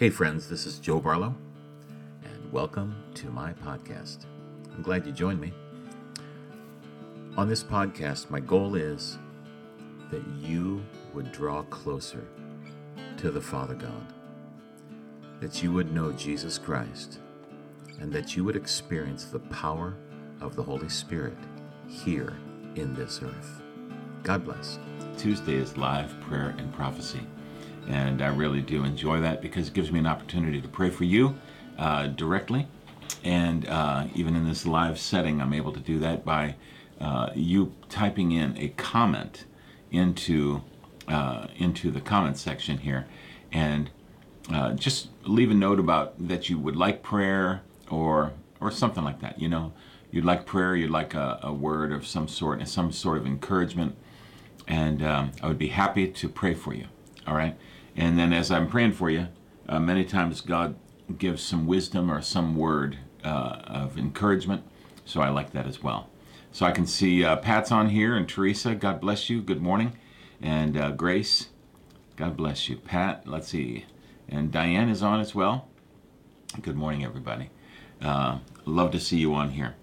Hey, friends, this is Joe Barlow, and welcome to my podcast. I'm glad you joined me. On this podcast, my goal is that you would draw closer to the Father God, that you would know Jesus Christ, and that you would experience the power of the Holy Spirit here in this earth. God bless. Tuesday is live prayer and prophecy. And I really do enjoy that because it gives me an opportunity to pray for you uh, directly. And uh, even in this live setting, I'm able to do that by uh, you typing in a comment into uh, into the comment section here, and uh, just leave a note about that you would like prayer or or something like that. You know, you'd like prayer, you'd like a, a word of some sort, and some sort of encouragement, and um, I would be happy to pray for you. All right. And then as I'm praying for you, uh, many times God gives some wisdom or some word uh, of encouragement. So I like that as well. So I can see uh, Pat's on here and Teresa, God bless you. Good morning. And uh, Grace, God bless you. Pat, let's see. And Diane is on as well. Good morning, everybody. Uh, love to see you on here.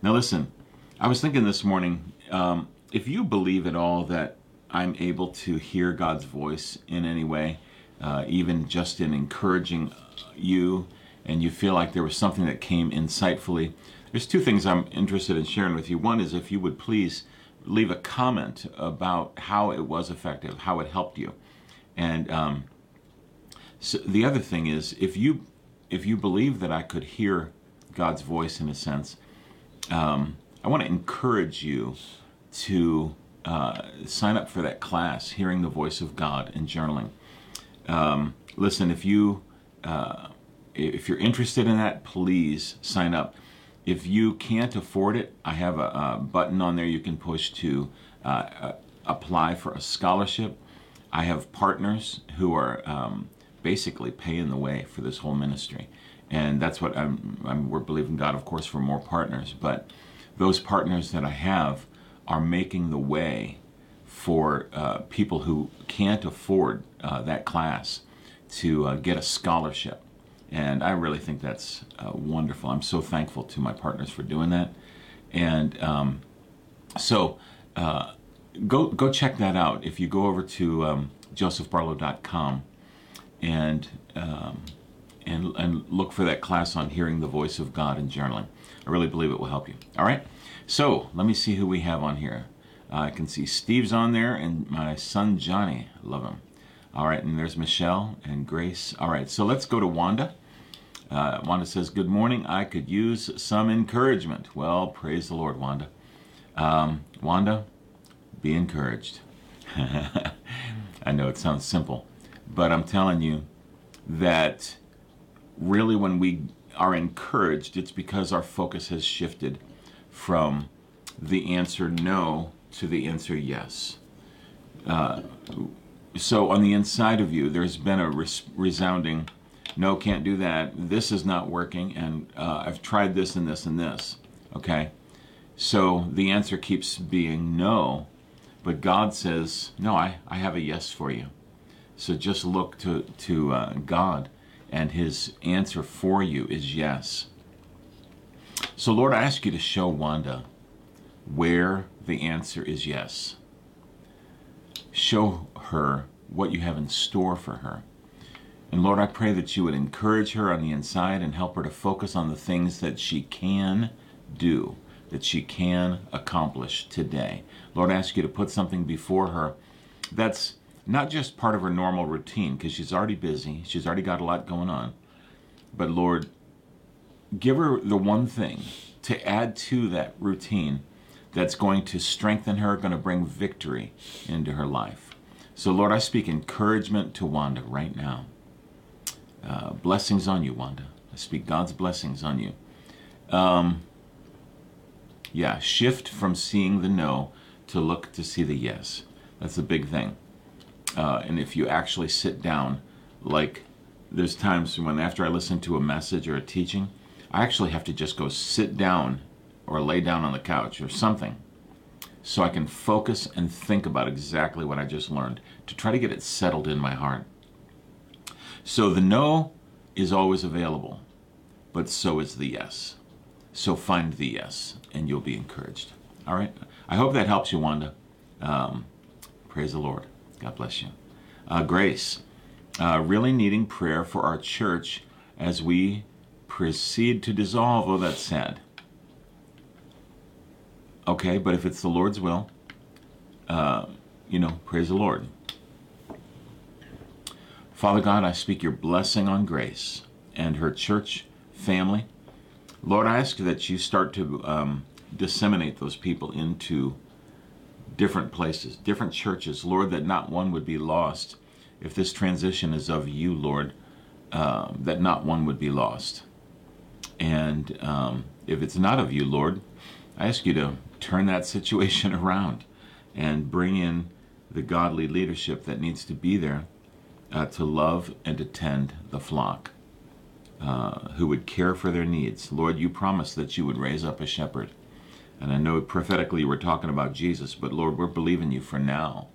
Now, listen, I was thinking this morning um, if you believe at all that I'm able to hear God's voice in any way, uh, even just in encouraging you, and you feel like there was something that came insightfully. There's two things I'm interested in sharing with you. One is if you would please leave a comment about how it was effective, how it helped you, and um, so the other thing is if you if you believe that I could hear God's voice in a sense, um, I want to encourage you to uh, sign up for that class, Hearing the Voice of God and Journaling. Um, listen, if you uh, if you're interested in that, please sign up. If you can't afford it, I have a, a button on there you can push to uh, uh apply for a scholarship. I have partners who are um, basically paying the way for this whole ministry, and that's what I'm, I'm. We're believing God, of course, for more partners, but those partners that I have are making the way for uh, people who can't afford uh, that class to uh, get a scholarship. And I really think that's uh, wonderful. I'm so thankful to my partners for doing that. And um, so uh, go, go check that out. If you go over to um, josephbarlow.com and, um, and, and look for that class on hearing the voice of God and journaling, I really believe it will help you. All right? So let me see who we have on here. I can see Steve's on there and my son Johnny. Love him. All right, and there's Michelle and Grace. All right, so let's go to Wanda. Uh, Wanda says, Good morning. I could use some encouragement. Well, praise the Lord, Wanda. Um, Wanda, be encouraged. I know it sounds simple, but I'm telling you that really when we are encouraged, it's because our focus has shifted from the answer no to the answer yes. Uh, so on the inside of you, there's been a res- resounding no, can't do that. This is not working, and uh, I've tried this and this and this. Okay? So the answer keeps being no, but God says, no, I, I have a yes for you. So just look to, to uh, God, and His answer for you is yes. So, Lord, I ask you to show Wanda where the answer is yes. Show her what you have in store for her. And Lord, I pray that you would encourage her on the inside and help her to focus on the things that she can do, that she can accomplish today. Lord, I ask you to put something before her that's not just part of her normal routine, because she's already busy, she's already got a lot going on. But Lord, give her the one thing to add to that routine that's going to strengthen her, going to bring victory into her life. So, Lord, I speak encouragement to Wanda right now. Uh, blessings on you, Wanda. I speak God's blessings on you. Um, yeah, shift from seeing the no to look to see the yes. That's a big thing. Uh, and if you actually sit down, like there's times when after I listen to a message or a teaching, I actually have to just go sit down or lay down on the couch or something so I can focus and think about exactly what I just learned to try to get it settled in my heart. So the no is always available, but so is the yes. So find the yes, and you'll be encouraged. All right? I hope that helps you, Wanda. Um, praise the Lord. God bless you. Uh, Grace, uh, really needing prayer for our church as we proceed to dissolve. Oh, that's sad. Okay, but if it's the Lord's will, uh, you know, praise the Lord. Father God, I speak your blessing on Grace and her church family. Lord, I ask that you start to um, disseminate those people into different places, different churches. Lord, that not one would be lost. If this transition is of you, Lord, uh, that not one would be lost. And um, if it's not of you, Lord, I ask you to turn that situation around and bring in the godly leadership that needs to be there uh, to love and attend the flock, uh, who would care for their needs. Lord, you promised that you would raise up a shepherd. And I know prophetically we're talking about Jesus, but Lord, we're believing you for now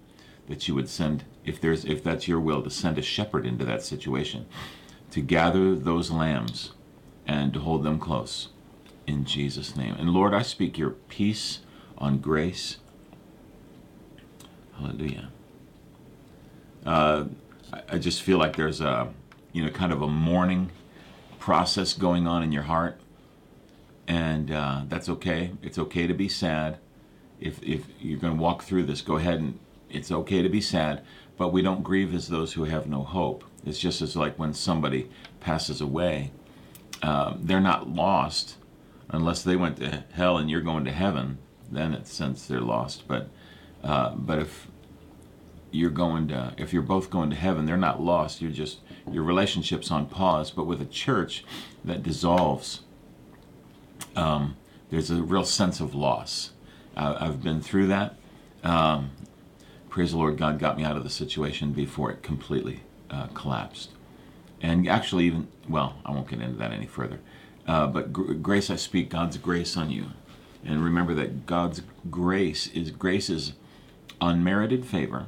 that you would send, if there's, if that's your will, to send a shepherd into that situation, to gather those lambs and to hold them close in Jesus' name. And Lord, I speak your peace on grace. Hallelujah. Uh, I just feel like there's a, you know, kind of a mourning process going on in your heart, and uh, that's okay. It's okay to be sad. If if you're going to walk through this, go ahead and it's okay to be sad. But we don't grieve as those who have no hope. It's just as like when somebody passes away, um, they're not lost unless they went to hell and you're going to heaven. Then it's since they're lost. But uh, but if you're going to if you're both going to heaven they're not lost. You're just your relationship's on pause. But with a church that dissolves um, there's a real sense of loss. Uh, i've been through that. Um, praise the lord god got me out of the situation before it completely uh, collapsed. And actually even well i won't get into that any further uh, but gr- grace i speak god's grace on you and remember that god's grace is grace is unmerited favor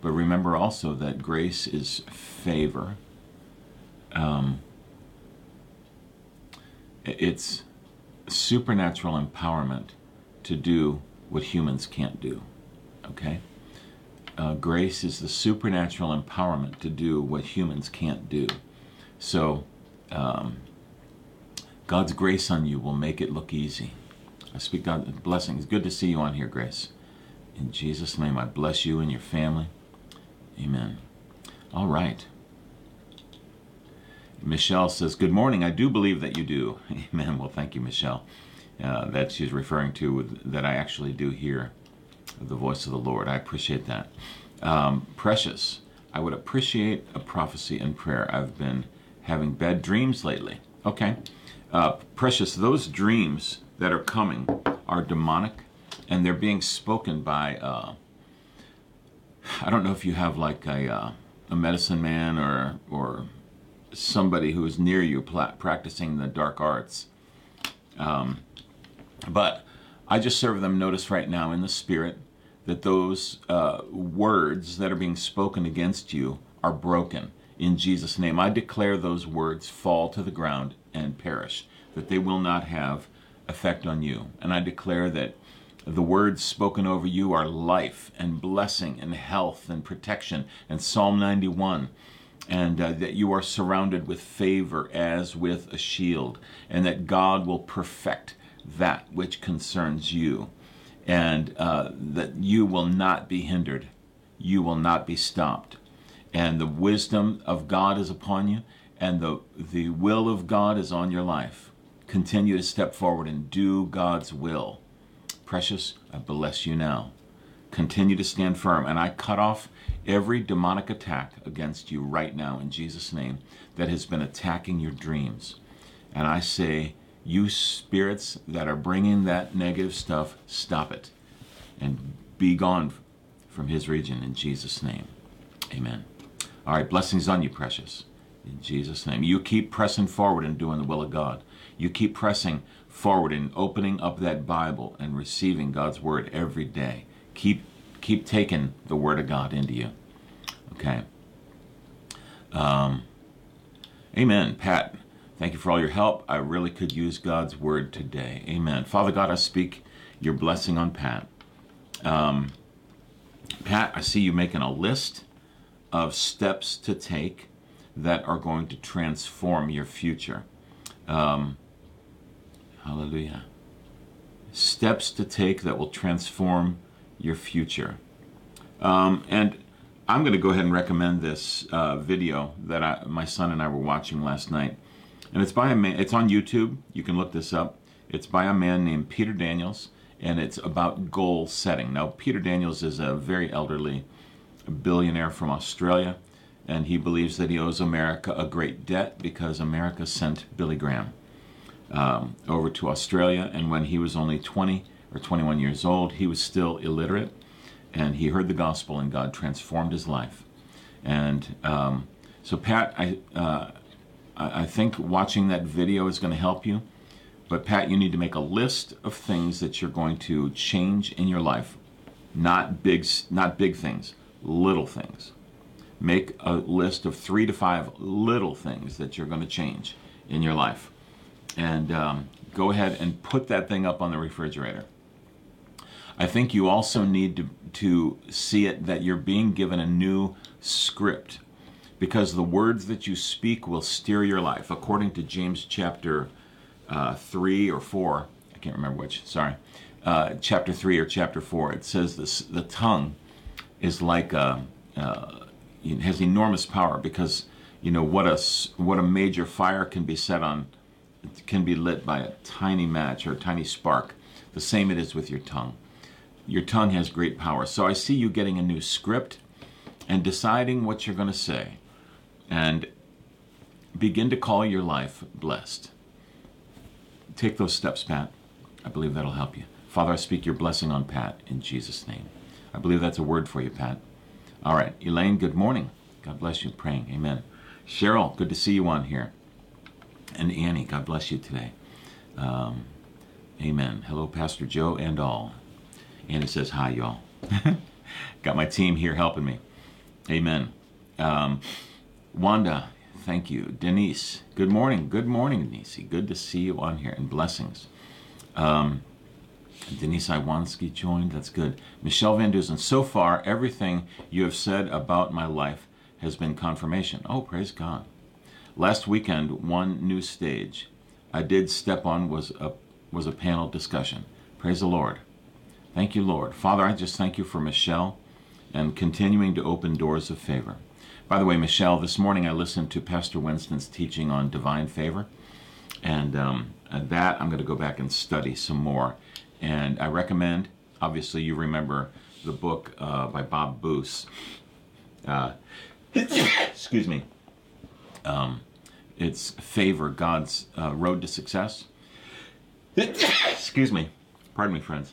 but remember also that grace is favor. Um, it's supernatural empowerment to do what humans can't do. Okay? Uh, grace is the supernatural empowerment to do what humans can't do. So, um, God's grace on you will make it look easy. I speak God's blessings. Good to see you on here, Grace. In Jesus' name, I bless you and your family. Amen. All right. Michelle says, Good morning. I do believe that you do. Amen. Well, thank you, Michelle. Uh, that she's referring to that I actually do hear the voice of the Lord. I appreciate that. Um, precious. I would appreciate a prophecy and prayer. I've been having bad dreams lately. Okay. Uh, precious, those dreams that are coming are demonic and they're being spoken by uh, I don't know if you have like a uh, a medicine man or or somebody who is near you practicing the dark arts. Um, but I just serve them notice right now in the spirit that those uh, words that are being spoken against you are broken in Jesus' name. I declare those words fall to the ground and perish, that they will not have effect on you. And I declare that the words spoken over you are life and blessing and health and protection. And Psalm 91 and uh, that you are surrounded with favor as with a shield, and that God will perfect that which concerns you, and uh, that you will not be hindered, you will not be stopped, and the wisdom of God is upon you, and the, the will of God is on your life. Continue to step forward and do God's will Precious, I bless you now. Continue to stand firm, and I cut off every demonic attack against you right now in Jesus' name that has been attacking your dreams. And I say, you spirits that are bringing that negative stuff, stop it and be gone from his region in Jesus' name. Amen. All right, blessings on you, precious. In Jesus' name. You keep pressing forward and doing the will of God. You keep pressing forward in opening up that Bible and receiving God's word every day. Keep keep taking the word of God into you. Okay. Um, Amen. Pat, thank you for all your help. I really could use God's word today. Amen. Father God, I speak your blessing on Pat. Um, Pat, I see you making a list of steps to take that are going to transform your future. Um, hallelujah. Steps to take that will transform your future. Um, and I'm going to go ahead and recommend this uh, video that I, my son and I were watching last night. And it's by a man, it's on YouTube. You can look this up. It's by a man named Peter Daniels, and it's about goal setting. Now, Peter Daniels is a very elderly billionaire from Australia, and he believes that he owes America a great debt because America sent Billy Graham um, over to Australia. And when he was only 20 or 21 years old, he was still illiterate and he heard the gospel, and God transformed his life. And um, so, Pat, I, uh, I think watching that video is going to help you. But, Pat, you need to make a list of things that you're going to change in your life. Not big, not big things, little things. Make a list of three to five little things that you're going to change in your life. And um, go ahead and put that thing up on the refrigerator. I think you also need to, to see it that you're being given a new script because the words that you speak will steer your life. According to James chapter uh, 3 or 4, I can't remember which, sorry, uh, chapter 3 or chapter 4, it says this the tongue is like a, uh, has enormous power because you know what a what a major fire can be set on it can be lit by a tiny match or a tiny spark the same it is with your tongue your tongue has great power. So I see you getting a new script and deciding what you're going to say. And begin to call your life blessed. Take those steps, Pat. I believe that'll help you. Father, I speak your blessing on Pat in Jesus' name. I believe that's a word for you, Pat. All right. Elaine, good morning. God bless you. Praying. Amen. Cheryl, good to see you on here. And Annie, God bless you today. Um, amen. Hello, Pastor Joe and all. And it says, Hi, y'all. Got my team here helping me. Amen. Um, Wanda, thank you. Denise, good morning. Good morning, Denise. Good to see you on here and blessings. Um, Denise Iwanski joined. That's good. Michelle Van Dusen. So far, everything you have said about my life has been confirmation. Oh, praise God. Last weekend, one new stage I did step on was a was a panel discussion. Praise the Lord. Thank you, Lord. Father, I just thank you for Michelle and continuing to open doors of favor. By the way, Michelle, this morning I listened to Pastor Winston's teaching on divine favor, and, um, and that I'm going to go back and study some more. And I recommend, obviously, you remember the book uh, by Bob Buess. Uh, excuse me. Um, it's Favor, God's uh, Road to Success. excuse me. Pardon me, friends.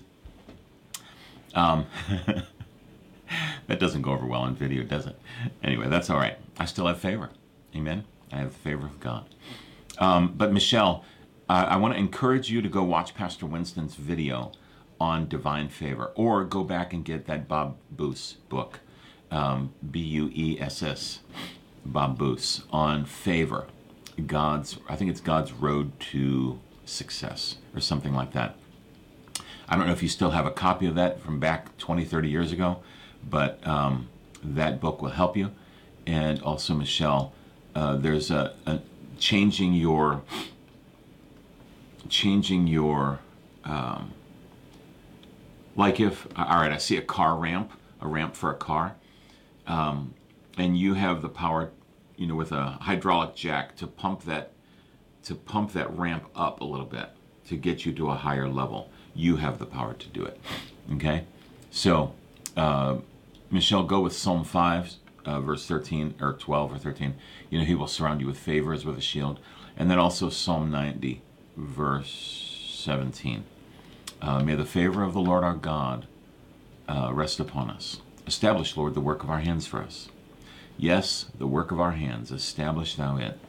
Um, that doesn't go over well on video, does it? Anyway, that's all right. I still have favor. Amen. I have the favor of God. Um, but Michelle, uh, I want to encourage you to go watch Pastor Winston's video on divine favor, or go back and get that Bob Buess book, um, B U E S S, Bob Buess on favor. God's, I think it's God's road to success, or something like that. I don't know if you still have a copy of that from back 20, 30 years ago, but um, that book will help you. And also, Michelle, uh, there's a, a, changing your changing your um, like if all right, I see a car ramp, a ramp for a car, um, and you have the power, you know, with a hydraulic jack to pump that to pump that ramp up a little bit to get you to a higher level you have the power to do it. Okay? So, uh, Michelle, go with Psalm 5, uh, verse 13 or 12 or 13. You know, he will surround you with favors with a shield. And then also Psalm 90, verse 17. Uh, May the favor of the Lord our God uh, rest upon us. Establish, Lord, the work of our hands for us. Yes, the work of our hands, establish thou it.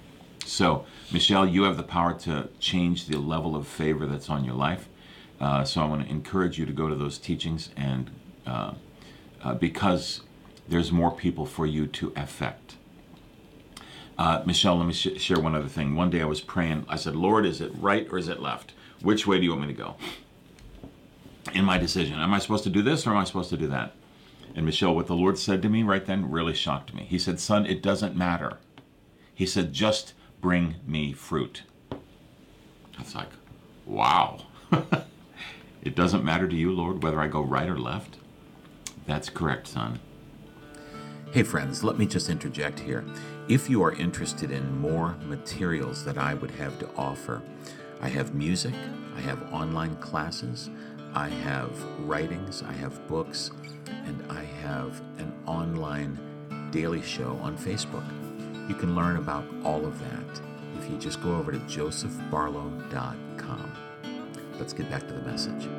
So, Michelle, you have the power to change the level of favor that's on your life. Uh, so I want to encourage you to go to those teachings and uh, uh, because there's more people for you to affect. Uh, Michelle, let me sh- share one other thing. One day I was praying. I said, Lord, is it right or is it left? Which way do you want me to go? In my decision, am I supposed to do this or am I supposed to do that? And Michelle, what the Lord said to me right then really shocked me. He said, Son, it doesn't matter. He said, Just bring me fruit. I was like, Wow. it doesn't matter to you, Lord, whether I go right or left? That's correct, son. Hey, friends, let me just interject here. If you are interested in more materials that I would have to offer, I have music, I have online classes, I have writings, I have books, and I have an online daily show on Facebook. You can learn about all of that if you just go over to josephbarlow.com. Let's get back to the message.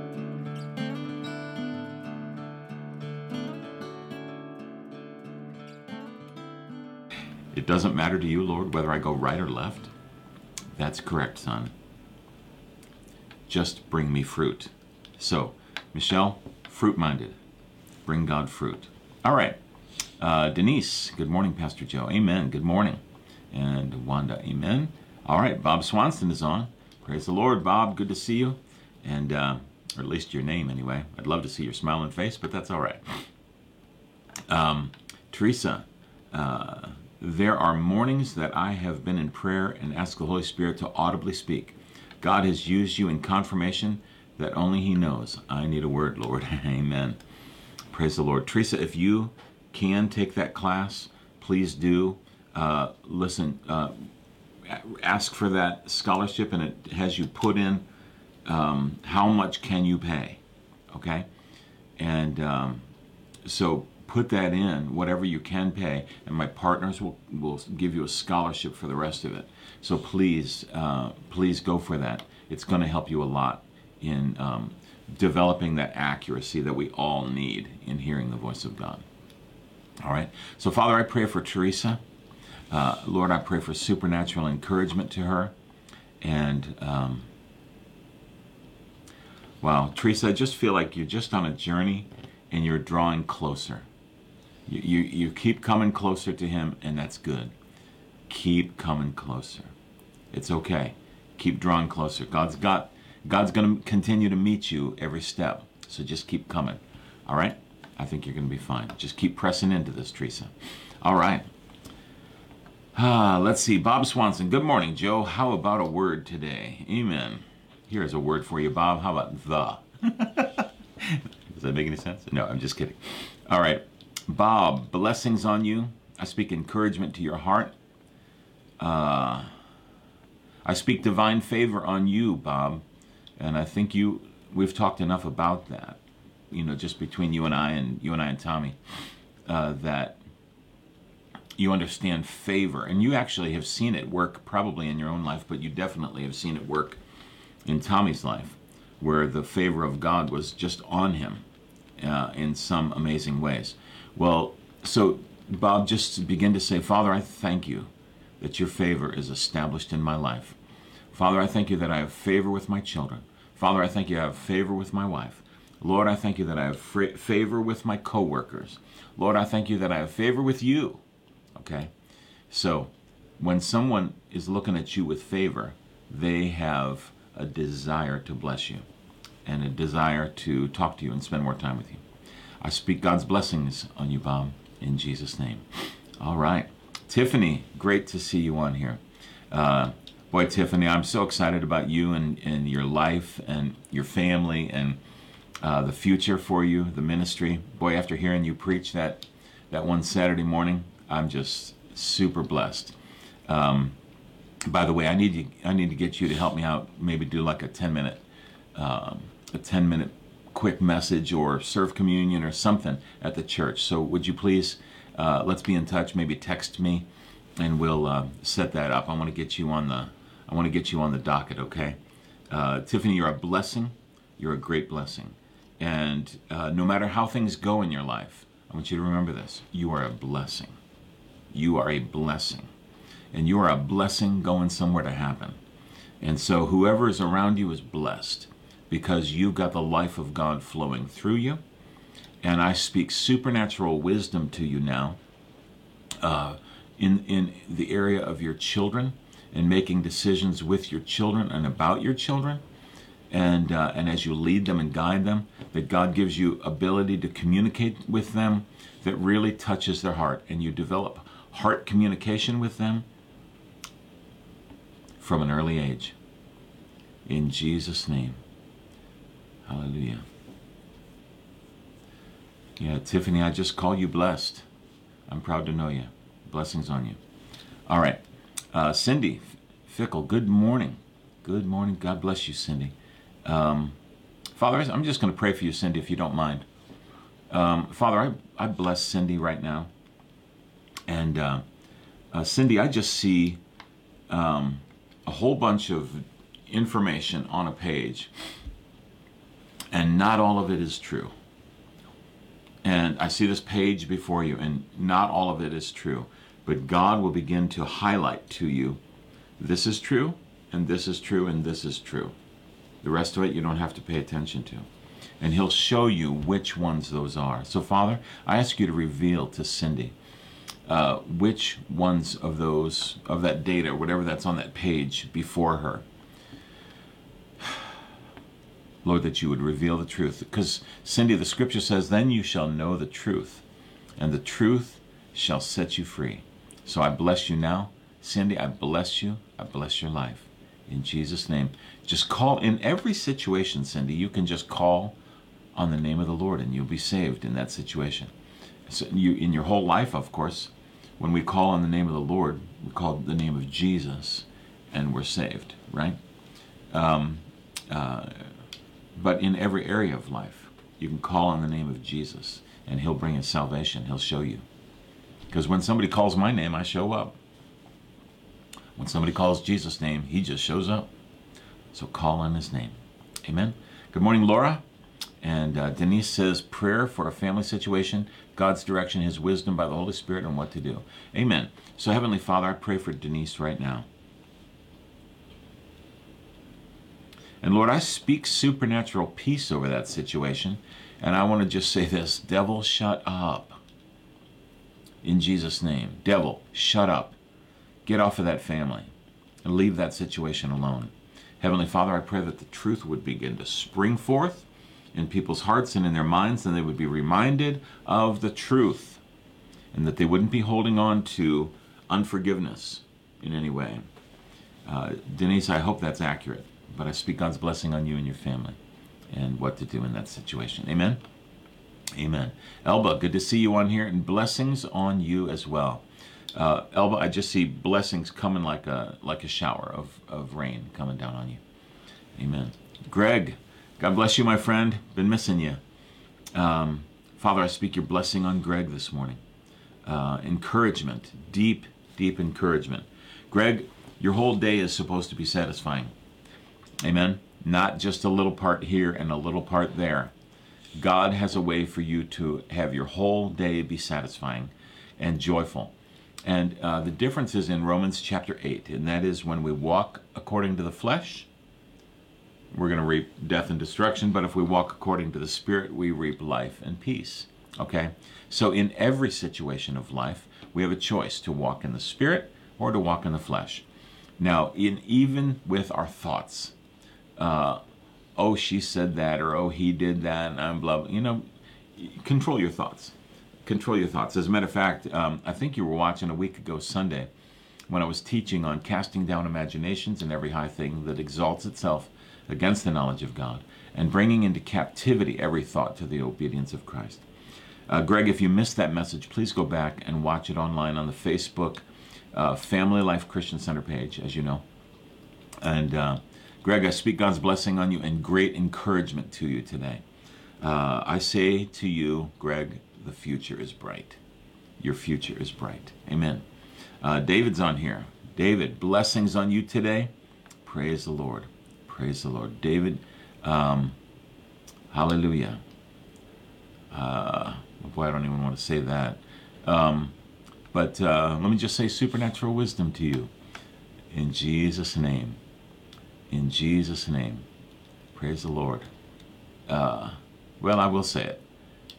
It doesn't matter to you, Lord, whether I go right or left? That's correct, son. Just bring me fruit. So, Michelle, fruit minded. Bring God fruit. All right. Uh, Denise, good morning, Pastor Joe. Amen. Good morning. And Wanda, amen. All right. Bob Swanson is on. Praise the Lord, Bob. Good to see you. And, uh, or at least your name anyway. I'd love to see your smiling face, but that's all right. Um, Teresa, uh, there are mornings that I have been in prayer and asked the Holy Spirit to audibly speak. God has used you in confirmation that only He knows. I need a word, Lord. Amen. Praise the Lord. Teresa, if you can take that class, please do. Uh, listen, uh, ask for that scholarship, and it has you put in um, how much can you pay, okay? And um, so put that in, whatever you can pay, and my partners will, will give you a scholarship for the rest of it. So please, uh, please go for that. It's going to help you a lot in um, developing that accuracy that we all need in hearing the voice of God. All right. So, Father, I pray for Teresa. Uh, Lord, I pray for supernatural encouragement to her. And, um, wow, Teresa, I just feel like you're just on a journey and you're drawing closer. You, you, you keep coming closer to Him, and that's good. Keep coming closer. It's okay. Keep drawing closer. God's got God's going to continue to meet you every step. So just keep coming. All right? I think you're going to be fine. Just keep pressing into this, Teresa. All right. Ah, let's see. Bob Swanson. Good morning, Joe. How about a word today? Amen. Here's a word for you, Bob. How about the? Does that make any sense? No, I'm just kidding. All right. Bob, blessings on you. I speak encouragement to your heart. Uh, I speak divine favor on you, Bob. And I think you, we've talked enough about that, you know, just between you and I and you and I and Tommy, uh, that you understand favor. And you actually have seen it work probably in your own life, but you definitely have seen it work in Tommy's life, where the favor of God was just on him uh, in some amazing ways. Well, so Bob, just begin to say, Father, I thank you that your favor is established in my life. Father, I thank you that I have favor with my children. Father, I thank you I have favor with my wife. Lord, I thank you that I have favor with my coworkers. Lord, I thank you that I have favor with you. Okay? So, when someone is looking at you with favor, they have a desire to bless you and a desire to talk to you and spend more time with you. I speak God's blessings on you, Bob, in Jesus' name. All right. Tiffany, great to see you on here. Uh, boy, Tiffany, I'm so excited about you and, and your life and your family and uh, the future for you, the ministry. Boy, after hearing you preach that that one Saturday morning, I'm just super blessed. Um, by the way, I need you, I need to get you to help me out. Maybe do like a 10 minute um, a 10 minute quick message or serve communion or something at the church. So would you please uh, let's be in touch. Maybe text me, and we'll uh, set that up. I want to get you on the I want to get you on the docket, okay? Uh, Tiffany, you're a blessing. You're a great blessing. And uh, no matter how things go in your life, I want you to remember this you are a blessing. You are a blessing. And you are a blessing going somewhere to happen. And so whoever is around you is blessed because you've got the life of God flowing through you. And I speak supernatural wisdom to you now. Uh, in, in the area of your children and making decisions with your children and about your children. And, uh, and as you lead them and guide them, that God gives you ability to communicate with them that really touches their heart. And you develop heart communication with them from an early age. In Jesus' name. Hallelujah. Yeah, Tiffany, I just call you blessed. I'm proud to know you. Blessings on you. All right. Uh, Cindy Fickle, good morning. Good morning. God bless you, Cindy. Um, Father, I'm just going to pray for you, Cindy, if you don't mind. Um, Father, I, I bless Cindy right now. And uh, uh, Cindy, I just see um, a whole bunch of information on a page, and not all of it is true. And I see this page before you, and not all of it is true. But God will begin to highlight to you this is true, and this is true, and this is true. The rest of it you don't have to pay attention to. And He'll show you which ones those are. So, Father, I ask you to reveal to Cindy uh, which ones of those, of that data, whatever that's on that page before her, Lord, that you would reveal the truth. Because, Cindy, the scripture says, Then you shall know the truth, and the truth shall set you free. So I bless you now. Cindy, I bless you. I bless your life. In Jesus' name. Just call in every situation, Cindy. You can just call on the name of the Lord and you'll be saved in that situation. So you, in your whole life, of course, when we call on the name of the Lord, we call the name of Jesus and we're saved, right? Um, uh, but in every area of life, you can call on the name of Jesus and he'll bring us salvation. He'll show you. Because when somebody calls my name, I show up. When somebody calls Jesus' name, he just shows up. So call on his name. Amen. Good morning, Laura. And uh, Denise says, prayer for a family situation, God's direction, His wisdom by the Holy Spirit on what to do. Amen. So, Heavenly Father, I pray for Denise right now. And Lord, I speak supernatural peace over that situation. And I want to just say this Devil, shut up. In Jesus' name. Devil, shut up. Get off of that family and leave that situation alone. Heavenly Father, I pray that the truth would begin to spring forth in people's hearts and in their minds, and they would be reminded of the truth, and that they wouldn't be holding on to unforgiveness in any way. Uh, Denise, I hope that's accurate, but I speak God's blessing on you and your family and what to do in that situation. Amen. Amen. Elba, good to see you on here, and blessings on you as well. Uh, Elba, I just see blessings coming like a like a shower of, of rain coming down on you. Amen. Greg, God bless you, my friend. Been missing you. Um, Father, I speak your blessing on Greg this morning. Uh, encouragement, deep, deep encouragement. Greg, your whole day is supposed to be satisfying. Amen. Not just a little part here and a little part there. God has a way for you to have your whole day be satisfying and joyful. And uh, the difference is in Romans chapter 8, and that is when we walk according to the flesh, we're going to reap death and destruction, but if we walk according to the Spirit, we reap life and peace. Okay? So, in every situation of life, we have a choice to walk in the Spirit or to walk in the flesh. Now, in even with our thoughts, uh, oh, she said that, or oh, he did that, and I'm blah, blah, you know, control your thoughts. Control your thoughts. As a matter of fact, um, I think you were watching a week ago Sunday when I was teaching on casting down imaginations and every high thing that exalts itself against the knowledge of God, and bringing into captivity every thought to the obedience of Christ. Uh, Greg, if you missed that message, please go back and watch it online on the Facebook uh, Family Life Christian Center page, as you know. And uh, Greg, I speak God's blessing on you and great encouragement to you today. Uh, I say to you, Greg, the future is bright. Your future is bright. Amen. Uh, David's on here. David, blessings on you today. Praise the Lord. Praise the Lord. David, um, hallelujah. Uh, boy, I don't even want to say that. Um, but uh, let me just say supernatural wisdom to you. In Jesus' name. In Jesus' name. Praise the Lord. Uh, well, I will say it.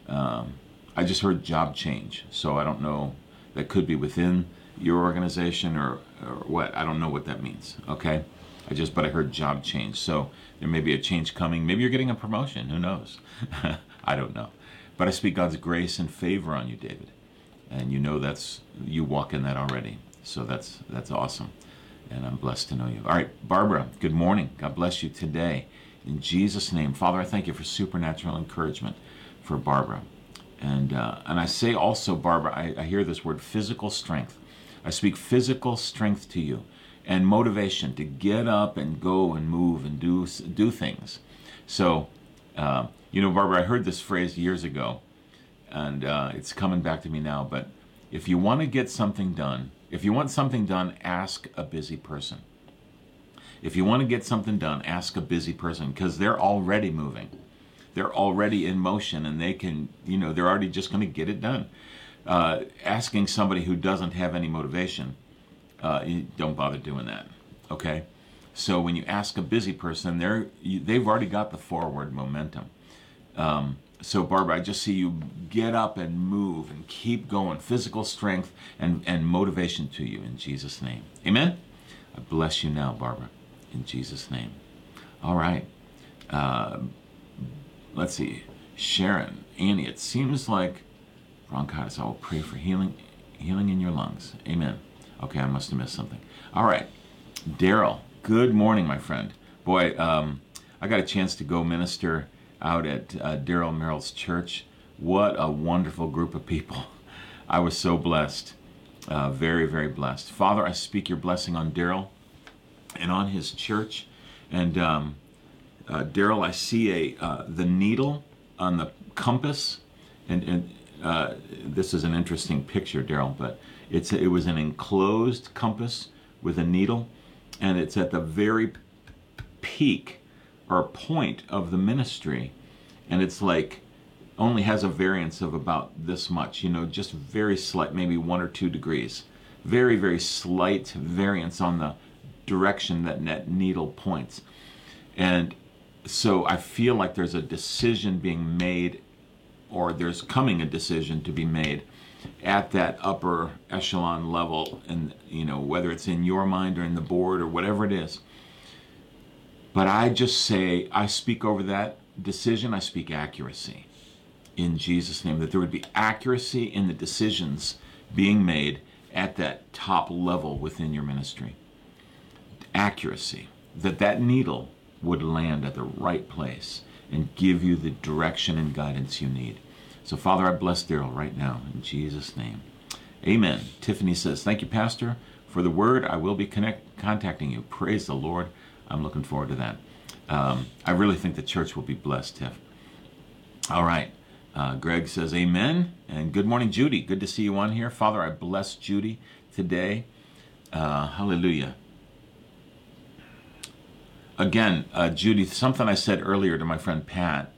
Um, I just heard job change, so I don't know. That could be within your organization or, or what. I don't know what that means. Okay. I just, but I heard job change. So there may be a change coming. Maybe you're getting a promotion. Who knows? I don't know. But I speak God's grace and favor on you, David. And you know that's, you walk in that already. So that's, that's awesome. And I'm blessed to know you. All right, Barbara, good morning. God bless you today. In Jesus' name, Father, I thank you for supernatural encouragement for Barbara. And, uh, and I say also, Barbara, I, I hear this word physical strength. I speak physical strength to you and motivation to get up and go and move and do, do things. So, uh, you know, Barbara, I heard this phrase years ago, and uh, it's coming back to me now. But if you want to get something done, if you want something done, ask a busy person. If you want to get something done, ask a busy person because they're already moving. They're already in motion and they can, you know, they're already just going to get it done. Uh, asking somebody who doesn't have any motivation, uh, don't bother doing that. Okay? So when you ask a busy person, they're, they've already got the forward momentum. Um, so Barbara, I just see you get up and move and keep going. Physical strength and, and motivation to you in Jesus' name. Amen? I bless you now, Barbara, in Jesus' name. All right. Uh, let's see. Sharon, Annie, it seems like bronchitis. I will pray for healing, healing in your lungs. Amen. Okay, I must have missed something. All right. Daryl, good morning, my friend. Boy, um, I got a chance to go minister out at uh, Daryl Merrill's church. What a wonderful group of people. I was so blessed. Uh, very, very blessed. Father, I speak your blessing on Daryl and on his church. And um, uh, Daryl, I see a uh, the needle on the compass, and, and uh, this is an interesting picture, Daryl. But it's it was an enclosed compass with a needle, and it's at the very peak or point of the ministry and it's like only has a variance of about this much you know just very slight maybe one or two degrees. Very very slight variance on the direction that net needle points. And so i feel like there's a decision being made or there's coming a decision to be made at that upper echelon level and you know whether it's in your mind or in the board or whatever it is but I just say, I speak over that decision, I speak accuracy in Jesus' name, that there would be accuracy in the decisions being made at that top level within your ministry. Accuracy, that that needle would land at the right place and give you the direction and guidance you need. So, Father, I bless Daryl right now in Jesus' name. Amen. Tiffany says, Thank you, Pastor, for the word. I will be connect- contacting you. Praise the Lord. I'm looking forward to that. Um, I really think the church will be blessed, Tiff. All right. Uh, Greg says, Amen. And good morning, Judy. Good to see you on here. Father, I bless Judy today. Uh, hallelujah. Again, uh, Judy, something I said earlier to my friend Pat,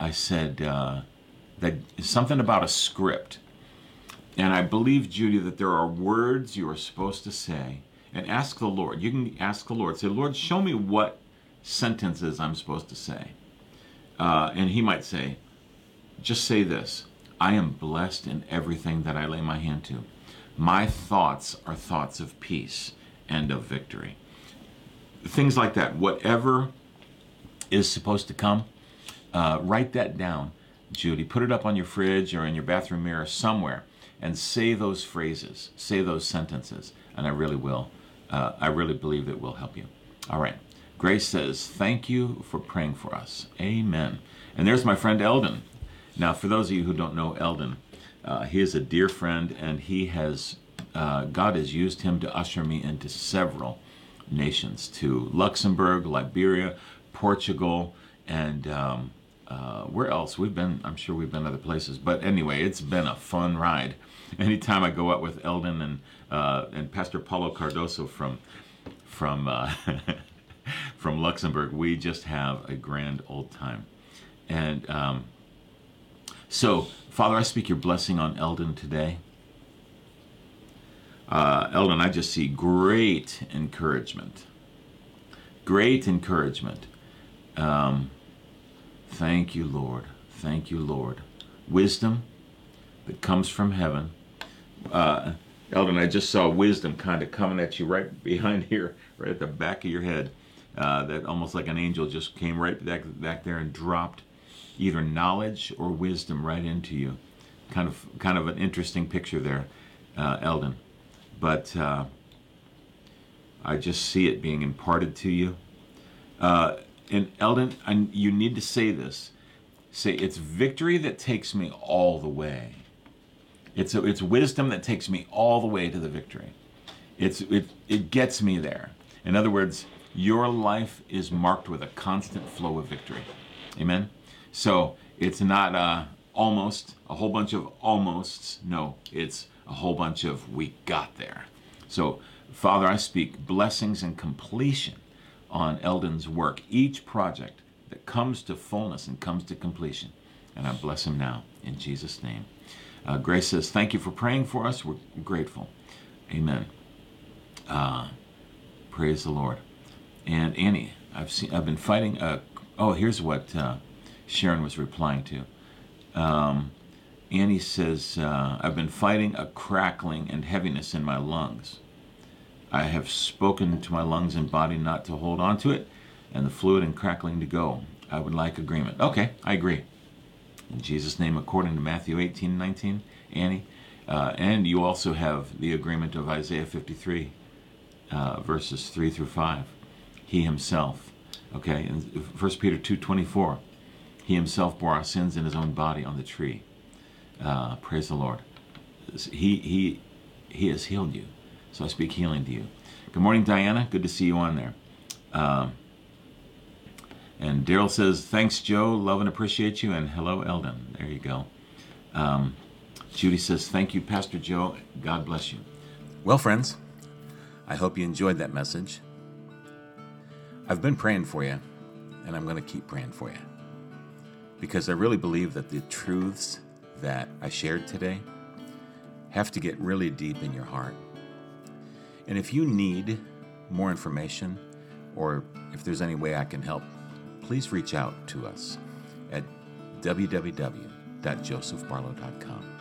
I said uh, that something about a script. And I believe, Judy, that there are words you are supposed to say and ask the Lord. You can ask the Lord, say, Lord, show me what sentences I'm supposed to say. Uh, and He might say, just say this I am blessed in everything that I lay my hand to. My thoughts are thoughts of peace and of victory. Things like that. Whatever is supposed to come, uh, write that down, Judy. Put it up on your fridge or in your bathroom mirror somewhere and say those phrases, say those sentences, and I really will uh, I really believe it will help you. All right. Grace says, Thank you for praying for us. Amen. And there's my friend Eldon. Now, for those of you who don't know Eldon, uh, he is a dear friend, and he has, uh, God has used him to usher me into several nations to Luxembourg, Liberia, Portugal, and um, uh, where else? We've been, I'm sure we've been other places. But anyway, it's been a fun ride. Anytime I go out with Eldon and uh, and Pastor Paulo Cardoso from from uh, from Luxembourg. We just have a grand old time, and um, so Father, I speak your blessing on Eldon today. Uh, Eldon, I just see great encouragement. Great encouragement. Um, thank you, Lord. Thank you, Lord. Wisdom that comes from heaven. Uh, Eldon, I just saw wisdom kind of coming at you right behind here, right at the back of your head. Uh, that almost like an angel just came right back, back there and dropped either knowledge or wisdom right into you. Kind of, kind of an interesting picture there, uh, Eldon. But uh, I just see it being imparted to you. Uh, and Eldon, I, you need to say this. Say, it's victory that takes me all the way. It's, a, it's wisdom that takes me all the way to the victory. It's, it, it gets me there. In other words, your life is marked with a constant flow of victory. Amen? So it's not uh, almost, a whole bunch of almosts. No, it's a whole bunch of we got there. So, Father, I speak blessings and completion on Eldon's work, each project that comes to fullness and comes to completion. And I bless him now in Jesus' name. Uh, Grace says, Thank you for praying for us. We're grateful. Amen. Uh, praise the Lord. And Annie, I've seen, I've been fighting. A, oh, here's what uh, Sharon was replying to. Um, Annie says, uh, I've been fighting a crackling and heaviness in my lungs. I have spoken to my lungs and body not to hold on to it, and the fluid and crackling to go. I would like agreement. Okay, I agree. In Jesus' name, according to Matthew 18 19, Annie. Uh, and you also have the agreement of Isaiah 53, uh, verses 3 through 5. He himself, okay, in 1 Peter 2 24, he himself bore our sins in his own body on the tree. Uh, praise the Lord. He, he, he has healed you. So I speak healing to you. Good morning, Diana. Good to see you on there. Um, and Daryl says, Thanks, Joe. Love and appreciate you. And hello, Eldon. There you go. Um, Judy says, Thank you, Pastor Joe. God bless you. Well, friends, I hope you enjoyed that message. I've been praying for you, and I'm going to keep praying for you. Because I really believe that the truths that I shared today have to get really deep in your heart. And if you need more information, or if there's any way I can help, please reach out to us at www.josephbarlow.com.